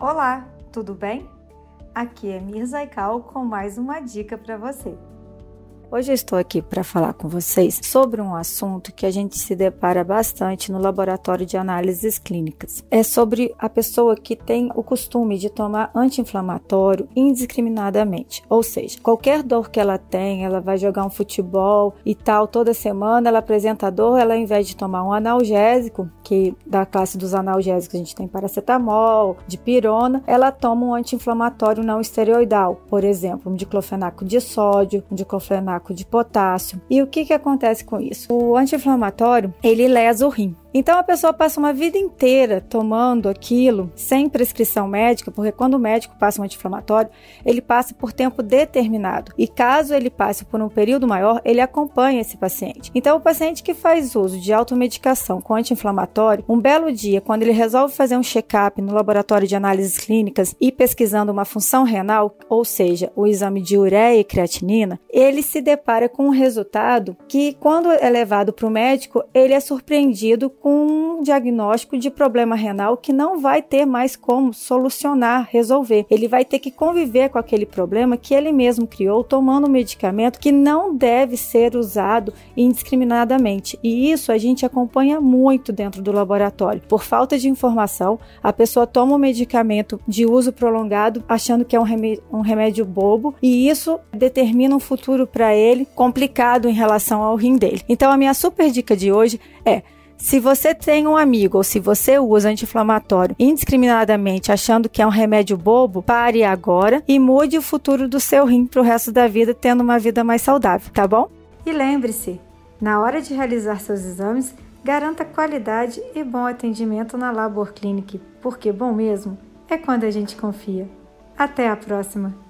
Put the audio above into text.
Olá, tudo bem? Aqui é Mirza Ikal com mais uma dica para você. Hoje estou aqui para falar com vocês sobre um assunto que a gente se depara bastante no laboratório de análises clínicas. É sobre a pessoa que tem o costume de tomar anti-inflamatório indiscriminadamente. Ou seja, qualquer dor que ela tem, ela vai jogar um futebol e tal, toda semana ela apresenta dor, ela ao invés de tomar um analgésico, que da classe dos analgésicos a gente tem paracetamol, dipirona, ela toma um anti-inflamatório não esteroidal, por exemplo, um diclofenaco de sódio, um diclofenaco de potássio. E o que, que acontece com isso? O anti-inflamatório, ele lesa o rim. Então a pessoa passa uma vida inteira tomando aquilo sem prescrição médica, porque quando o médico passa um anti-inflamatório, ele passa por tempo determinado. E caso ele passe por um período maior, ele acompanha esse paciente. Então o paciente que faz uso de automedicação com anti-inflamatório, um belo dia, quando ele resolve fazer um check-up no laboratório de análises clínicas e pesquisando uma função renal, ou seja, o exame de ureia e creatinina, ele se depara com um resultado que, quando é levado para o médico, ele é surpreendido com um diagnóstico de problema renal que não vai ter mais como solucionar, resolver. Ele vai ter que conviver com aquele problema que ele mesmo criou, tomando um medicamento que não deve ser usado indiscriminadamente. E isso a gente acompanha muito dentro do laboratório. Por falta de informação, a pessoa toma um medicamento de uso prolongado achando que é um um remédio bobo e isso determina um futuro para ele complicado em relação ao rim dele. Então a minha super dica de hoje é se você tem um amigo ou se você usa anti-inflamatório indiscriminadamente achando que é um remédio bobo, pare agora e mude o futuro do seu rim para o resto da vida, tendo uma vida mais saudável, tá bom? E lembre-se, na hora de realizar seus exames, garanta qualidade e bom atendimento na Labor Clinic, porque bom mesmo é quando a gente confia. Até a próxima!